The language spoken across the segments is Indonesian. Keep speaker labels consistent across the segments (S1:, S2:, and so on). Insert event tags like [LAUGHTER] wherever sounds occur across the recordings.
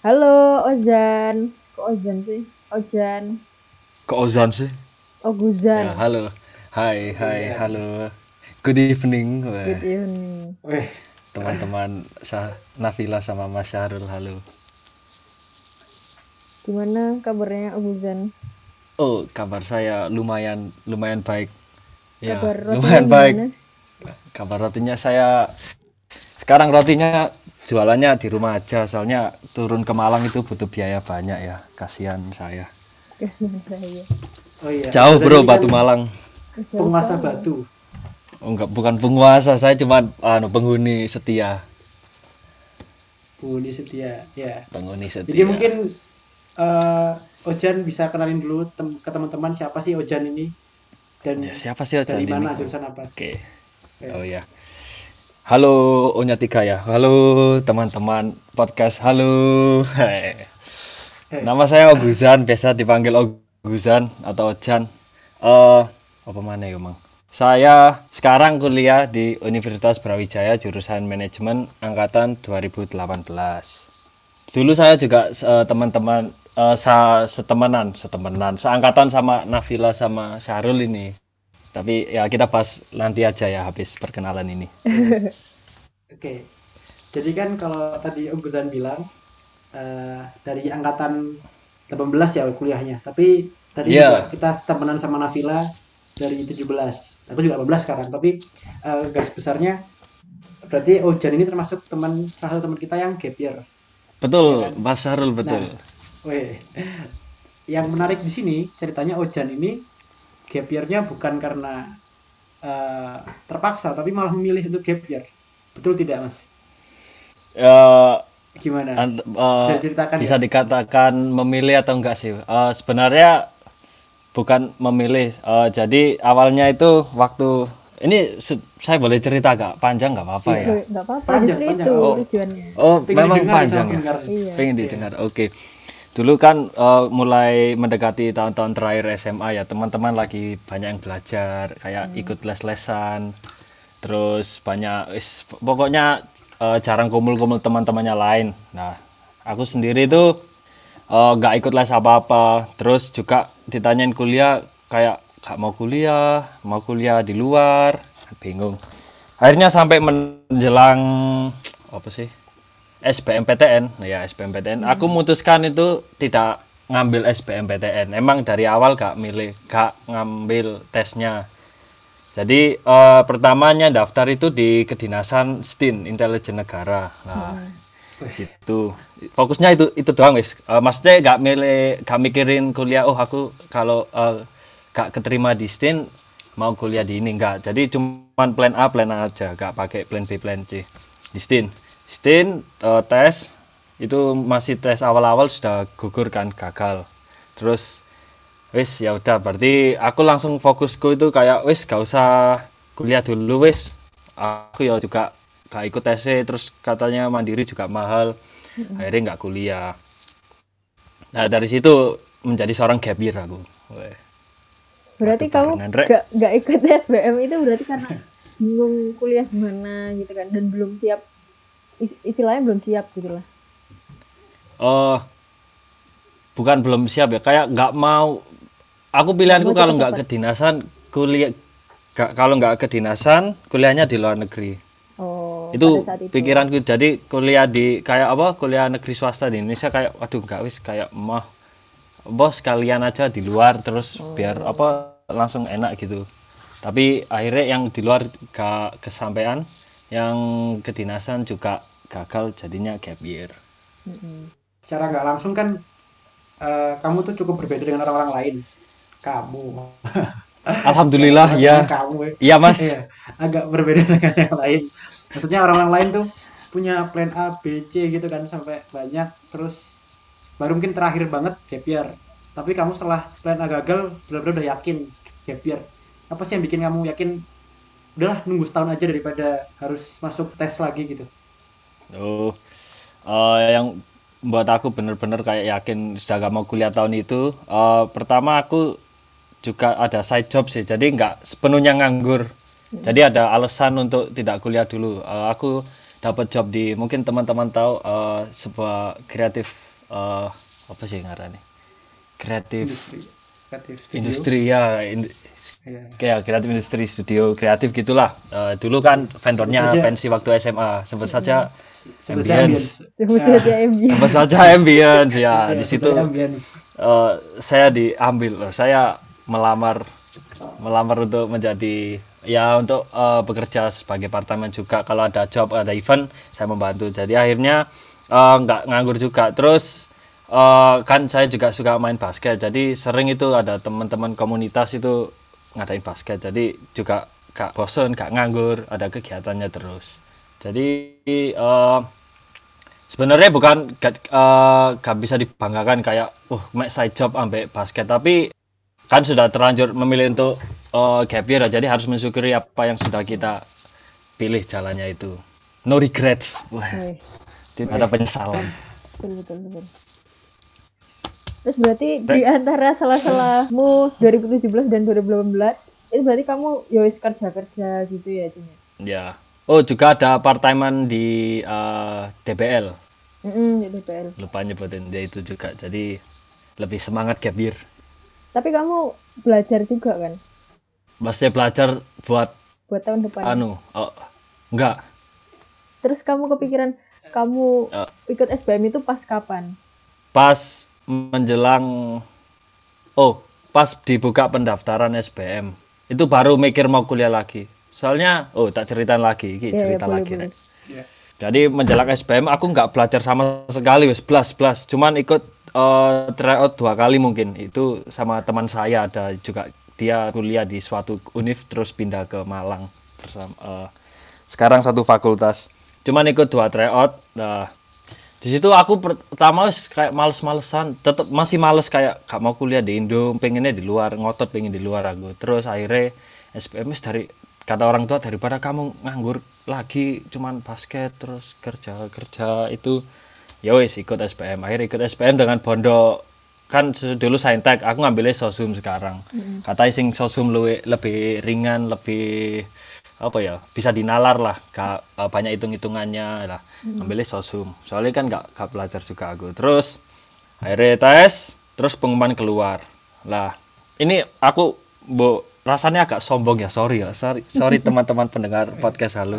S1: Halo Ozan. Kok Ozan sih? Ojan.
S2: Kok Ozan sih?
S1: Oguzan.
S2: Ya, halo. Hai, hai, halo. Good evening.
S1: Good evening.
S3: Weh,
S2: Teman-teman Sa- Nafila sama Mas Syahrul, halo.
S1: Gimana kabarnya Oguzan?
S2: Oh, kabar saya lumayan lumayan baik. Ya,
S1: Kabar rotinya
S2: lumayan baik.
S1: gimana?
S2: Kabar rotinya saya sekarang rotinya jualannya di rumah aja, soalnya turun ke Malang itu butuh biaya banyak ya. Kasihan saya.
S3: Oh iya.
S2: Jauh, Bro, Batu Malang.
S3: Penguasa batu.
S2: Oh, enggak, bukan penguasa, saya cuma anu penghuni setia.
S3: Budi setia. Ya.
S2: Penghuni setia.
S3: Jadi mungkin eh Ojan bisa kenalin dulu tem- ke teman-teman siapa sih Ojan ini dan
S2: Ya, siapa sih Ojan
S3: dari
S2: ini?
S3: mana jurusan apa?
S2: Oke.
S3: Ya.
S2: Oh ya. Halo Onya Tiga ya. Halo teman-teman podcast. Halo. Hai. Nama saya Oguzan, biasa dipanggil Oguzan atau Ojan. Eh, apa mana ya, Mang? Saya sekarang kuliah di Universitas Brawijaya jurusan manajemen angkatan 2018. Dulu saya juga eh, teman-teman eh, sa setemenan, setemenan, seangkatan sama Nafila sama Syahrul ini. Tapi ya kita pas nanti aja ya habis perkenalan ini. [LAUGHS]
S3: Oke. Jadi kan kalau tadi Om Guzan bilang eh, dari angkatan 18 ya kuliahnya. Tapi tadi juga kita temenan sama Nafila dari 17. Aku juga 18 sekarang. Tapi eh, garis besarnya berarti Ojan ini termasuk teman salah satu teman kita yang gap year.
S2: Betul, Mas Syahrul betul.
S3: Weh, yang menarik di sini ceritanya Ojan ini gap year-nya bukan karena eh, terpaksa, tapi malah memilih untuk gap year. Betul tidak, Mas?
S2: Eh,
S3: Gimana?
S2: ant- eh,
S3: Bisa diceritakan
S2: bisa
S3: ya?
S2: dikatakan memilih atau enggak sih? Eh, sebenarnya bukan memilih. Eh, jadi awalnya itu waktu ini saya boleh cerita gak panjang nggak apa-apa ya?
S1: Loh, nggak apa-apa,
S3: Panjang,
S1: justru
S3: panjang.
S1: itu
S2: Oh.
S1: tujuannya.
S2: Oh,
S3: Pengen
S2: memang panjang ya.
S1: Iya.
S2: Pengen didengar. Oke. Dulu kan eh, mulai mendekati tahun-tahun terakhir SMA ya, teman-teman lagi banyak yang belajar, kayak ikut les-lesan. Terus banyak is, pokoknya eh, jarang kumpul-kumpul teman-temannya lain. Nah, aku sendiri tuh eh, nggak ikut les apa-apa. Terus juga ditanyain kuliah kayak gak mau kuliah, mau kuliah di luar, bingung. Akhirnya sampai menjelang apa sih? SBMPTN, ya SBMPTN. Aku memutuskan itu tidak ngambil SBMPTN. Emang dari awal gak milih, gak ngambil tesnya. Jadi eh, pertamanya daftar itu di kedinasan STIN, Intelijen Negara. Nah, situ fokusnya itu itu doang wis. Eh, maksudnya gak milih, gak mikirin kuliah. Oh aku kalau eh, gak keterima di STIN mau kuliah di ini enggak. Jadi cuman plan A, plan A aja, gak pakai plan B, plan C di STIN. STIN eh, tes itu masih tes awal-awal sudah gugur kan gagal. Terus wis ya udah berarti aku langsung fokusku itu kayak wis gak usah kuliah dulu wis. Aku ya juga gak ikut tes terus katanya mandiri juga mahal akhirnya nggak kuliah. Nah dari situ menjadi seorang gap year aku. Weh.
S1: Berarti
S2: Waduh,
S1: kamu gak, gak ikut SBM itu berarti karena [LAUGHS] bingung kuliah gimana gitu kan dan belum siap istilahnya belum siap gitu lah.
S2: oh bukan belum siap ya kayak nggak mau aku pilihanku kalau nggak
S1: cepet-cepet.
S2: kedinasan kuliah nggak- kalau nggak kedinasan kuliahnya di luar negeri
S1: Oh,
S2: itu
S1: itu.
S2: pikiranku jadi kuliah di kayak apa kuliah negeri swasta di Indonesia kayak waduh nggak wis kayak mah bos kalian aja di luar terus biar apa langsung enak gitu tapi akhirnya yang di luar gak kesampaian yang kedinasan juga gagal jadinya gap year
S3: Secara nggak langsung kan eh, kamu tuh cukup berbeda dengan orang-orang lain. Kamu. [LAUGHS]
S2: alhamdulillah ya
S3: Kamu.
S2: iya mas
S3: Iya, agak berbeda [LAUGHS] dengan yang lain. Maksudnya orang-orang lain tuh punya plan A, B, C gitu kan sampai banyak terus baru mungkin terakhir banget gap year. Tapi kamu setelah plan A gagal benar-benar udah yakin gap year. Apa sih yang bikin kamu yakin udahlah nunggu setahun aja daripada harus masuk tes lagi gitu.
S2: Oh, eh, yang buat aku bener-bener kayak yakin sudah gak mau kuliah tahun itu. eh, pertama aku juga ada side job sih, jadi nggak sepenuhnya nganggur. Jadi ada alasan untuk tidak kuliah dulu. Eh, aku dapat job di mungkin teman-teman tahu eh, sebuah kreatif eh, apa sih ngarani kreatif
S3: kreatif studio.
S2: industri ya in-
S3: Iya.
S2: kayak kreatif industri studio kreatif gitulah. Eh, dulu kan vendornya
S3: saja-
S2: pensi waktu SMA sempat
S3: Sebut saja
S2: ambience.
S1: Sebut
S3: Nah.
S1: saja MG.
S2: sempat saja ambience ya di situ eh, saya diambil. Saya melamar melamar untuk menjadi ya untuk eh, bekerja sebagai part-time juga. Kalau ada job ada event saya membantu. Jadi akhirnya nggak nganggur juga. Terus eh, kan saya juga suka main basket jadi sering itu ada teman-teman komunitas itu ngadain basket. Jadi juga gak bosen gak nganggur ada kegiatannya terus. Jadi eh, sebenarnya bukan gak, eh, gak bisa dibanggakan kayak uh make side job ambek basket. Tapi kan sudah terlanjur memilih untuk eh, gap year jadi harus mensyukuri apa yang sudah kita pilih jalannya itu. No regrets. Wah,
S1: Wih,
S2: tidak ada penyesalan.
S1: Betul betul betul. Terus berarti di antara salah-salahmu 2017 dan 2018 itu berarti kamu ya wis kerja-kerja gitu ya Cing?
S2: ya oh juga ada part timean di eh, DBL
S1: Mm di DPL.
S2: lupa nyebutin dia itu juga jadi lebih semangat gap year
S1: Tapi kamu belajar juga kan
S2: maksudnya belajar buat
S1: buat tahun depan.
S2: anu oh, enggak
S1: Terus kamu kepikiran kamu
S2: Eh.
S1: ikut SBM itu pas kapan?
S2: pas menjelang oh pas dibuka pendaftaran SBM itu baru mikir mau kuliah lagi. Soalnya oh tak ceritain lagi
S1: Iya,
S2: iki
S1: iya,
S2: cerita
S1: boleh,
S2: lagi.
S1: boleh.
S2: Rek. jadi menjelang SBM aku nggak belajar sama sekali wes blas blas. Cuman ikut eh, tryout dua kali mungkin. Itu sama teman saya ada juga. Dia kuliah di suatu univ terus pindah ke Malang bersama eh, sekarang satu fakultas. Cuman ikut dua tryout nah di situ aku pertama kayak males-malesan tetap masih males kayak gak mau kuliah di Indo pengennya di luar ngotot pengen di luar aku. Terus akhirnya SPM wis dari kata orang tua daripada kamu nganggur lagi cuman basket terus kerja kerja itu ya wis ikut SPM akhirnya ikut SPM dengan bondo kan dulu saintek aku ngambilnya sosum sekarang. Katanya sing sosum luwe- lebih ringan lebih apa ya bisa dinalar lah gak eh, banyak hitung hitungannya lah ambilnya sosum. Soalnya kan gak, gak belajar juga aku terus akhirnya tes terus pengumuman keluar. Lah ini aku bu rasanya agak sombong ya sorry ya. Sorry sorry [LAUGHS] teman-teman pendengar podcast halo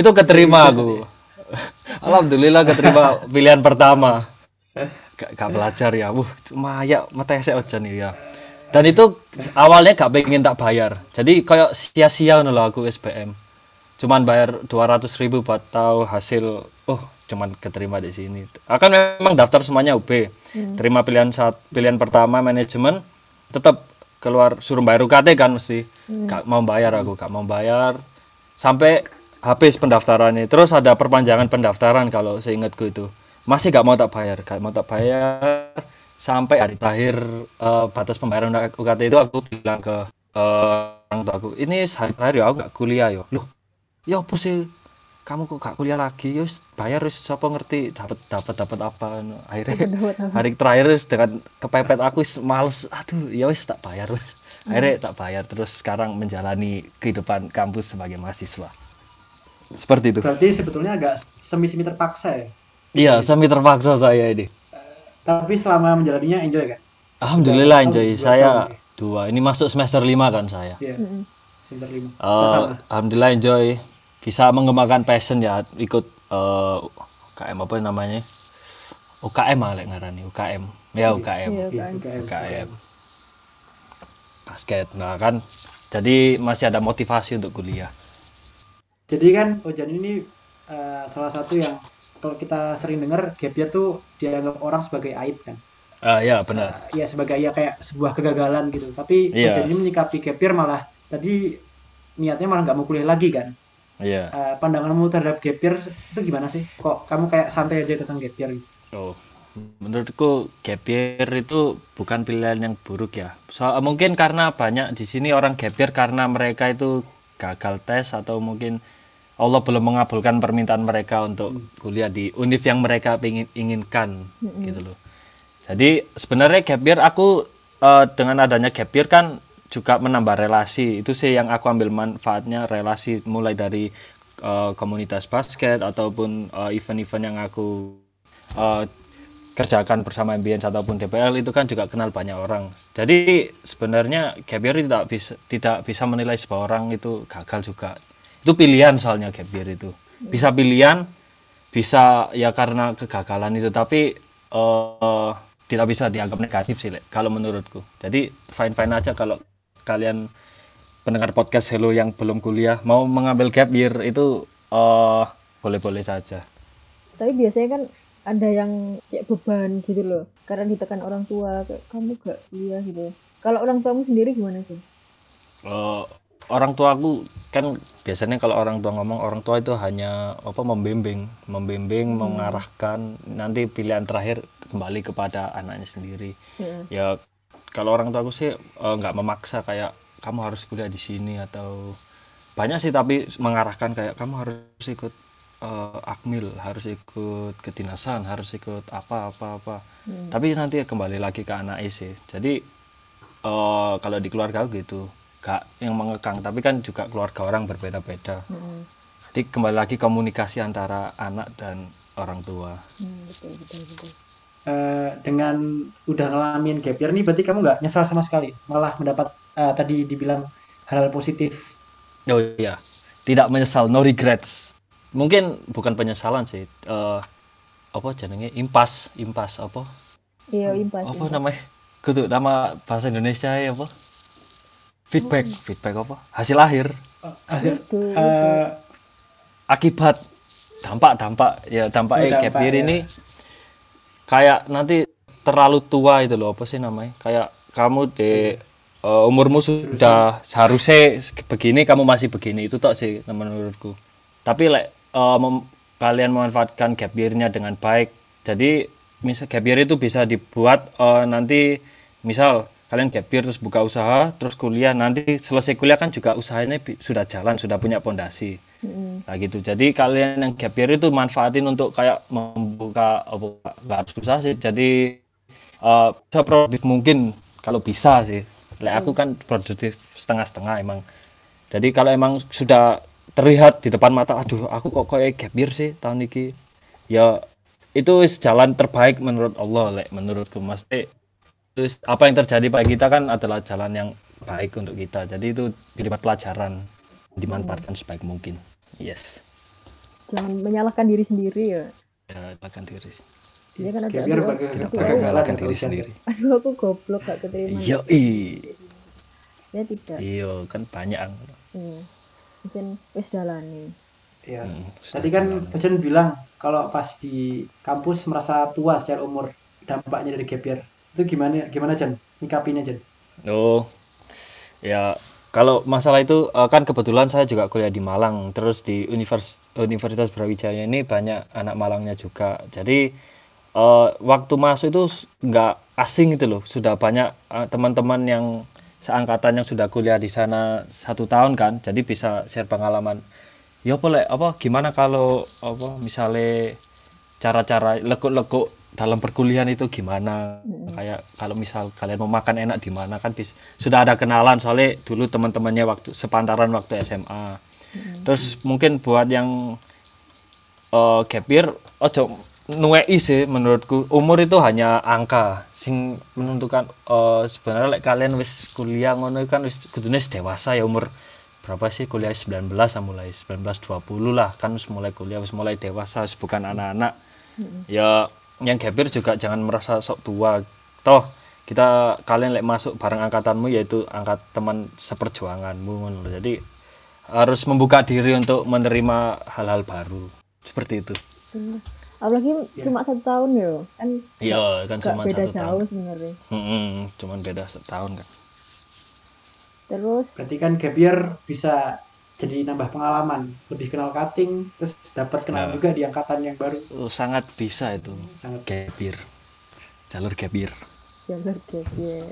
S2: itu keterima aku [LAUGHS] alhamdulillah keterima pilihan pertama. Gak, gak belajar ya. Wuh cuma ya mata saya ojan ya dan itu awalnya gak pengen tak bayar. Jadi kayak sia-sia loh aku SPM cuman bayar 200 ribu buat tahu hasil oh cuman keterima di sini. Akan memang daftar semuanya UB terima pilihan saat pilihan pertama manajemen tetap keluar suruh bayar UKT kan mesti. Gak mau bayar aku gak mau bayar. Sampai habis pendaftarannya. Terus ada perpanjangan pendaftaran kalau seingatku itu. Masih gak mau tak bayar gak mau tak bayar sampai hari terakhir eh, batas pembayaran UKT itu aku bilang ke eh, orang tua aku ini hari terakhir ya aku gak kuliah yo loh ya apa sih? Kamu kok gak kuliah lagi? Ya wis bayar wis siapa ngerti? Dapat dapat dapat apa? Akhirnya hari terakhir wis dengan kepepet aku wis males. Aduh ya wis tak bayar wis. Akhirnya tak bayar terus sekarang menjalani kehidupan kampus sebagai mahasiswa. Seperti itu.
S3: Berarti sebetulnya agak semi-semi terpaksa ya?
S2: Iya semi terpaksa saya ini
S3: tapi selama menjalaninya enjoy kan?
S2: Alhamdulillah enjoy. saya
S3: tahun
S2: dua ini masuk semester lima kan saya.
S3: Iya semester lima. Sama.
S2: alhamdulillah enjoy. Bisa mengembangkan passion ya ikut eh, UKM apa namanya? UKM malah ngarani UKM ya UKM
S1: Iya
S3: Iya,
S1: kan.
S3: UKM.
S2: UKM basket nah kan. Jadi masih ada motivasi untuk kuliah.
S3: Jadi kan Ojan ini eh, salah satu yang kalau kita sering dengar gap year tuh dianggap orang sebagai aib kan.
S2: ah ya benar
S3: Ya sebagai ya kayak sebuah kegagalan gitu. Tapi
S2: Iya.
S3: Ojan ini menyikapi gap year malah tadi niatnya malah nggak mau kuliah lagi kan.
S2: iya
S3: Eh, pandanganmu terhadap gap year itu gimana sih? Kok kamu kayak santai aja tentang gap year gitu?
S2: Oh, menurutku gap year itu bukan pilihan yang buruk ya. So, mungkin karena banyak di sini orang gap year karena mereka itu gagal tes atau mungkin Allah belum mengabulkan permintaan mereka untuk kuliah di univ yang mereka ingin inginkan gitu loh. Jadi sebenarnya gap year aku eh, dengan adanya gap year kan juga menambah relasi. Itu sih yang aku ambil manfaatnya relasi mulai dari eh, komunitas basket ataupun eh, event-event yang aku eh, kerjakan bersama MBN ataupun DPL itu kan juga kenal banyak orang. Jadi sebenarnya gap year tidak bisa tidak bisa menilai sebuah orang itu gagal juga. Itu pilihan soalnya gap year itu. Bisa pilihan, bisa ya karena kegagalan itu tapi eh, tidak bisa dianggap negatif sih Lek, kalau menurutku. Jadi fine fine aja kalau kalian pendengar podcast Hello yang belum kuliah mau mengambil gap year itu eh, boleh-boleh saja.
S1: Tapi biasanya kan ada yang kayak beban gitu loh. Karena ditekan orang tua, kayak kamu gak kuliah gitu. Kalau orang tuamu sendiri gimana sih?
S2: Eh, orang tua aku kan biasanya kalau orang tua ngomong orang tua itu hanya apa membimbing, membimbing, mengarahkan nanti pilihan terakhir kembali kepada anaknya sendiri.
S1: Heeh.
S2: Ya kalau orang tua aku sih eh, nggak memaksa kayak kamu harus kuliah di sini atau banyak sih tapi mengarahkan kayak kamu harus ikut eh, akmil, harus ikut kedinasan, harus ikut apa apa apa. Tapi nanti kembali lagi ke anak sih. Jadi eh, kalau di keluarga aku gitu gak yang mengekang tapi kan juga keluarga orang berbeda-beda
S1: Heeh.
S2: jadi kembali lagi komunikasi antara anak dan orang tua
S1: Hmm, betul betul betul.
S3: Eh, dengan udah ngalamin gap year nih berarti kamu nggak nyesal sama sekali malah mendapat eh, tadi dibilang hal-hal positif
S2: oh iya tidak menyesal no regrets mungkin bukan penyesalan sih eh, apa jenenge impas impas apa
S1: Iya, impas.
S2: apa
S1: impas.
S2: namanya kudu nama bahasa Indonesia ya apa feedback. Feedback apa? Hasil akhir.
S3: Hasil
S1: Itu,
S3: eh,
S2: akibat dampak dampak ya dampaknya
S3: Oh,
S2: gap
S3: dampak,
S2: year
S3: ya.
S2: ini kayak nanti terlalu tua itu loh apa sih namanya? Kayak kamu di eh, umurmu sudah seharusnya begini kamu masih begini. Itu tok sih menurutku. Tapi like eh, mem- kalian memanfaatkan gap year-nya dengan baik jadi misal gap year itu bisa dibuat eh, nanti misal kalian gap year terus buka usaha terus kuliah nanti selesai kuliah kan juga usahanya sudah jalan sudah punya pondasi
S1: Mm-mm.
S2: Nah gitu. Jadi kalian yang gap year itu manfaatin untuk kayak membuka apa nggak harus susah sih. Jadi eh seproduktif mungkin kalau bisa sih. Lek aku kan produktif setengah-setengah emang. Jadi kalau emang sudah terlihat di depan mata, aduh aku kok kayak gap year sih tahun ini. Ya itu jalan terbaik menurut Allah lek menurutku Mas. Eh, terus apa yang terjadi pada kita kan adalah jalan yang baik untuk kita. Jadi itu dilipat pelajaran dimanfaatkan sebaik mungkin. Yes.
S1: Jangan menyalahkan diri sendiri ya.
S2: Ya, lakukan diri.
S1: Dia kan ada
S3: bagi
S2: Tidak boleh menyalahkan diri sendiri.
S1: aduh aku goblok gak keterima.
S2: Iya, i.
S1: Ya tidak.
S2: Iya, kan banyak.
S1: Hmm. Mungkin wis dalane.
S3: Iya.
S2: Hmm,
S3: Tadi kan. Ojan bilang kalau pas di kampus merasa tua secara umur dampaknya dari gap year. Itu gimana gimana Jan? Nyikapinya Jan?
S2: Oh, ya kalau masalah itu eh, kan kebetulan saya juga kuliah di Malang, terus di univers Universitas Brawijaya ini banyak anak Malangnya juga. Jadi eh, waktu masuk itu nggak asing gitu loh, sudah banyak eh, teman-teman yang seangkatan yang sudah kuliah di sana satu tahun kan, jadi bisa share pengalaman. Ya boleh apa gimana kalau apa misalnya cara-cara lekuk-lekuk dalam perkuliahan itu gimana? Kayak kalau misal kalian mau makan enak di mana kan bis, sudah ada kenalan. Soalnya dulu teman-temannya waktu sepantaran waktu SMA terus mungkin buat yang eh gap year ojo nuwei sih menurutku. Umur itu hanya angka sing menentukan eh sebenarnya lek kalian wis kuliah ngono kan wis kudune wis dewasa ya umur berapa sih? Kuliah 19 lah mulai 19 20 lah. Kan wis mulai kuliah wis mulai dewasa wis bukan anak-anak. Ya yang gap year juga jangan merasa sok tua. Toh kita kalian lek masuk bareng angkatanmu yaitu angkat teman seperjuanganmu jadi harus membuka diri untuk menerima hal-hal baru. Seperti itu.
S1: Bener. Apalagi cuma satu tahun ya. Kan?
S2: Iya kan cuma
S1: beda
S2: satu
S1: jauh
S2: tahun
S1: sebenarnya.
S2: Mm-mm, cuman beda setahun kan.
S1: Terus?
S3: Berarti kan gap year bisa jadi nambah pengalaman, lebih kenal cutting, terus dapat kenal
S2: Nah.
S3: juga di angkatan yang baru.
S2: Oh, sangat bisa itu
S3: Sangat
S2: gap year jalur gap year
S1: jalur gap year.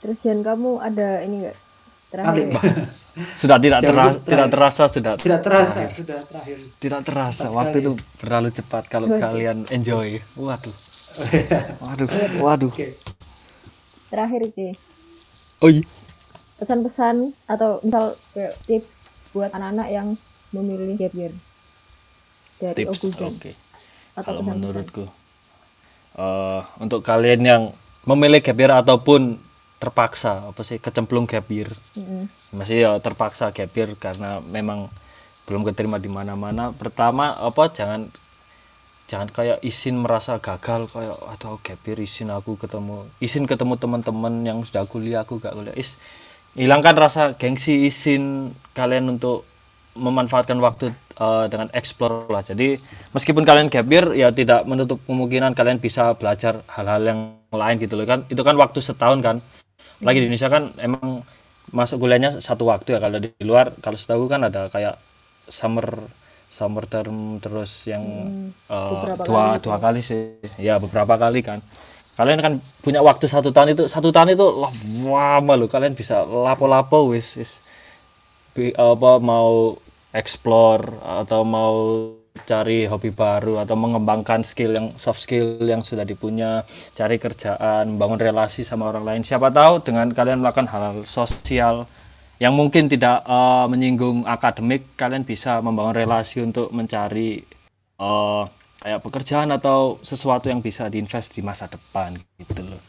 S1: Terus Jan kamu ada ini enggak? Terakhir. [LAUGHS]
S2: Sudah tidak terasa
S3: terakhir.
S2: tidak terasa sudah
S3: tidak terasa sudah terakhir.
S2: tidak terasa
S3: Cepat
S2: waktu
S3: sekali.
S2: itu berlalu cepat kalau
S1: Oke.
S2: kalian enjoy waduh [LAUGHS] waduh waduh
S3: Oke.
S1: Terakhir
S2: oh iya
S1: Pesan-pesan atau misal kayak tips buat anak-anak yang memilih gap year. Dari
S2: tips oke.
S1: Atau
S2: kalau menurutku eh, untuk kalian yang memilih gap year ataupun terpaksa apa sih kecemplung gap year
S1: Mm-mm.
S2: masih ya terpaksa gap year karena memang belum keterima di mana-mana. Pertama apa jangan jangan kayak isin merasa gagal kayak atau gap year isin aku ketemu isin ketemu teman-teman yang sudah kuliah aku gak kuliah. Is hilangkan rasa gengsi isin kalian untuk memanfaatkan waktu eh, dengan explore lah. Jadi meskipun kalian gap year ya tidak menutup kemungkinan kalian bisa belajar hal-hal yang lain gitu loh. Kan itu kan waktu setahun kan. Lagi di Indonesia kan emang masuk kuliahnya satu waktu ya. Kalau di luar kalau setahu kan ada kayak summer summer term terus yang eh,
S1: beberapa
S2: dua dua kali sih. Ya beberapa kali kan kalian kan punya waktu satu tahun itu satu tahun itu lama loh. Kalian bisa lapo-lapo wis wis. Apa mau explore atau mau cari hobi baru atau mengembangkan skill yang soft skill yang sudah dipunya cari kerjaan membangun relasi sama orang lain. Siapa tahu dengan kalian melakukan hal-hal sosial yang mungkin tidak eh, menyinggung akademik kalian bisa membangun relasi untuk mencari eh, kayak pekerjaan atau sesuatu yang bisa diinvest di masa depan gitu loh.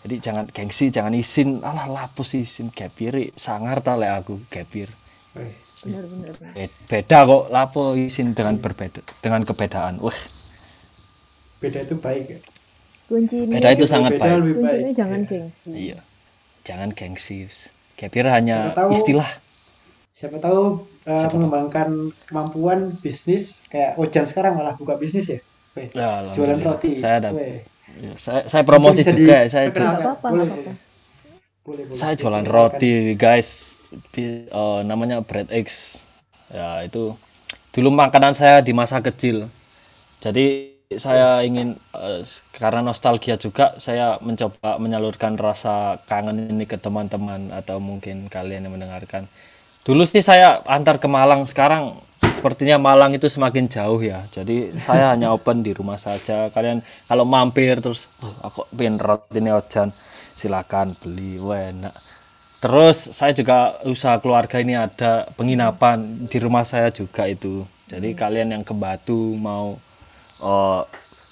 S2: Jadi jangan gengsi jangan isin alah lapus isin gap year sangar ta lek aku gap year.
S3: Wih,
S1: benar benar benar.
S2: Be- beda kok lapo isin dengan berbeda dengan kebedaan. Wah.
S3: Beda itu baik ya.
S1: kuncinya
S2: beda itu sangat
S3: beda
S2: baik.
S3: lebih baik.
S1: kuncinya jangan gengsi.
S2: Iya. Jangan gengsi. Gap year hanya
S3: Siapa tahu-
S2: istilah.
S3: siapa tahu uh, mengembangkan kemampuan bisnis kayak Ojan sekarang malah buka bisnis ya? Wih,
S2: Ya,
S3: jualan roti.
S2: Saya ada. Ya, saya, saya promosi
S3: mungkin bisa
S2: juga ya. saya
S3: diperkenalkan.
S2: jual-
S1: Nggak? Apa-apa,
S3: boleh, boleh.
S2: saya jualan roti guys. Eh, namanya bread X ya itu dulu makanan saya di masa kecil. Jadi saya ingin eh, karena nostalgia juga saya mencoba menyalurkan rasa kangen ini ke teman-teman atau mungkin kalian yang mendengarkan dulu sih saya antar ke Malang. Sekarang sepertinya Malang itu semakin jauh ya. Jadi saya [LAUGHS] hanya open di rumah saja. Kalian kalau mampir terus "Oh, aku pengen roti ini ojan. Silakan beli. Wah enak. Terus saya juga usaha keluarga ini ada penginapan di rumah saya juga itu. Jadi kalian yang ke Batu mau eh,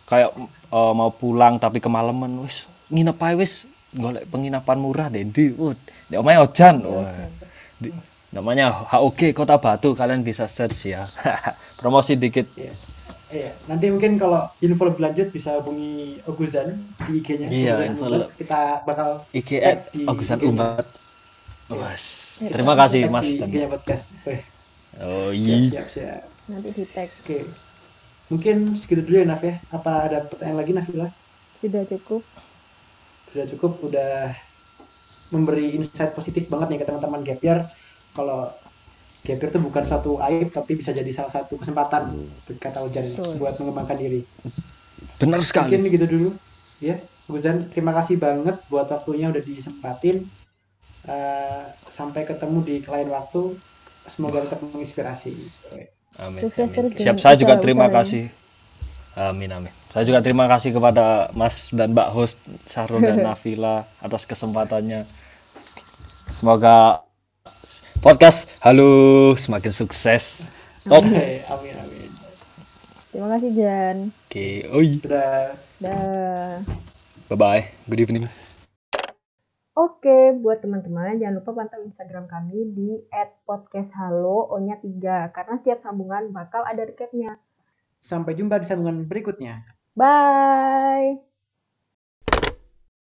S2: kayak eh, mau pulang tapi kemalaman wis nginep ae wis. Golek penginapan murah deh di di omahe ojan. Wah. Di- namanya HOG Kota Batu kalian bisa search ya [LAUGHS] promosi dikit
S3: Iya. Iya, nanti mungkin kalau info lebih lanjut bisa hubungi Oguzan di IG-nya.
S2: Iya,
S3: Oguzan
S2: info
S3: Umbat. Kita bakal
S2: IG at
S3: di
S2: Agusan
S3: IG-nya.
S2: Umbat Was. terima kasih mas
S3: di podcast.
S2: Oh
S3: siap,
S2: iya
S3: siap, siap.
S1: nanti di tag
S3: Oke. Mungkin segitu dulu ya, Naf ya. Apa ada pertanyaan lagi, Nafila?
S1: sudah cukup
S3: Sudah cukup, udah memberi insight positif banget nih ke teman-teman gap year. Kalau gap year itu bukan satu aib, tapi bisa jadi salah satu kesempatan, kata Ojan,
S1: Betul.
S3: buat mengembangkan diri.
S2: benar sekali
S3: Mungkin gitu dulu. Ya, Guzan, terima kasih banget buat waktunya udah disempatin. Eh, sampai ketemu di lain waktu. Semoga tetap menginspirasi.
S2: Amin, amin. Siap, saya juga terima kasih. Amin, amin. Saya juga terima kasih kepada Mas dan Mbak host Syahrul dan [LAUGHS] Nafila atas kesempatannya. Semoga podcast Halo semakin sukses. Top. Oke,
S3: Oke, amin amin.
S1: terima kasih Jan
S2: oi.
S3: Sudah
S1: dah
S2: Bye bye. Good evening.
S1: Oke, buat teman-teman jangan lupa pantau Instagram kami di @podcasthalo O-nya 3 karena setiap sambungan bakal ada recapnya.
S3: sampai jumpa di sambungan berikutnya.
S1: Bye.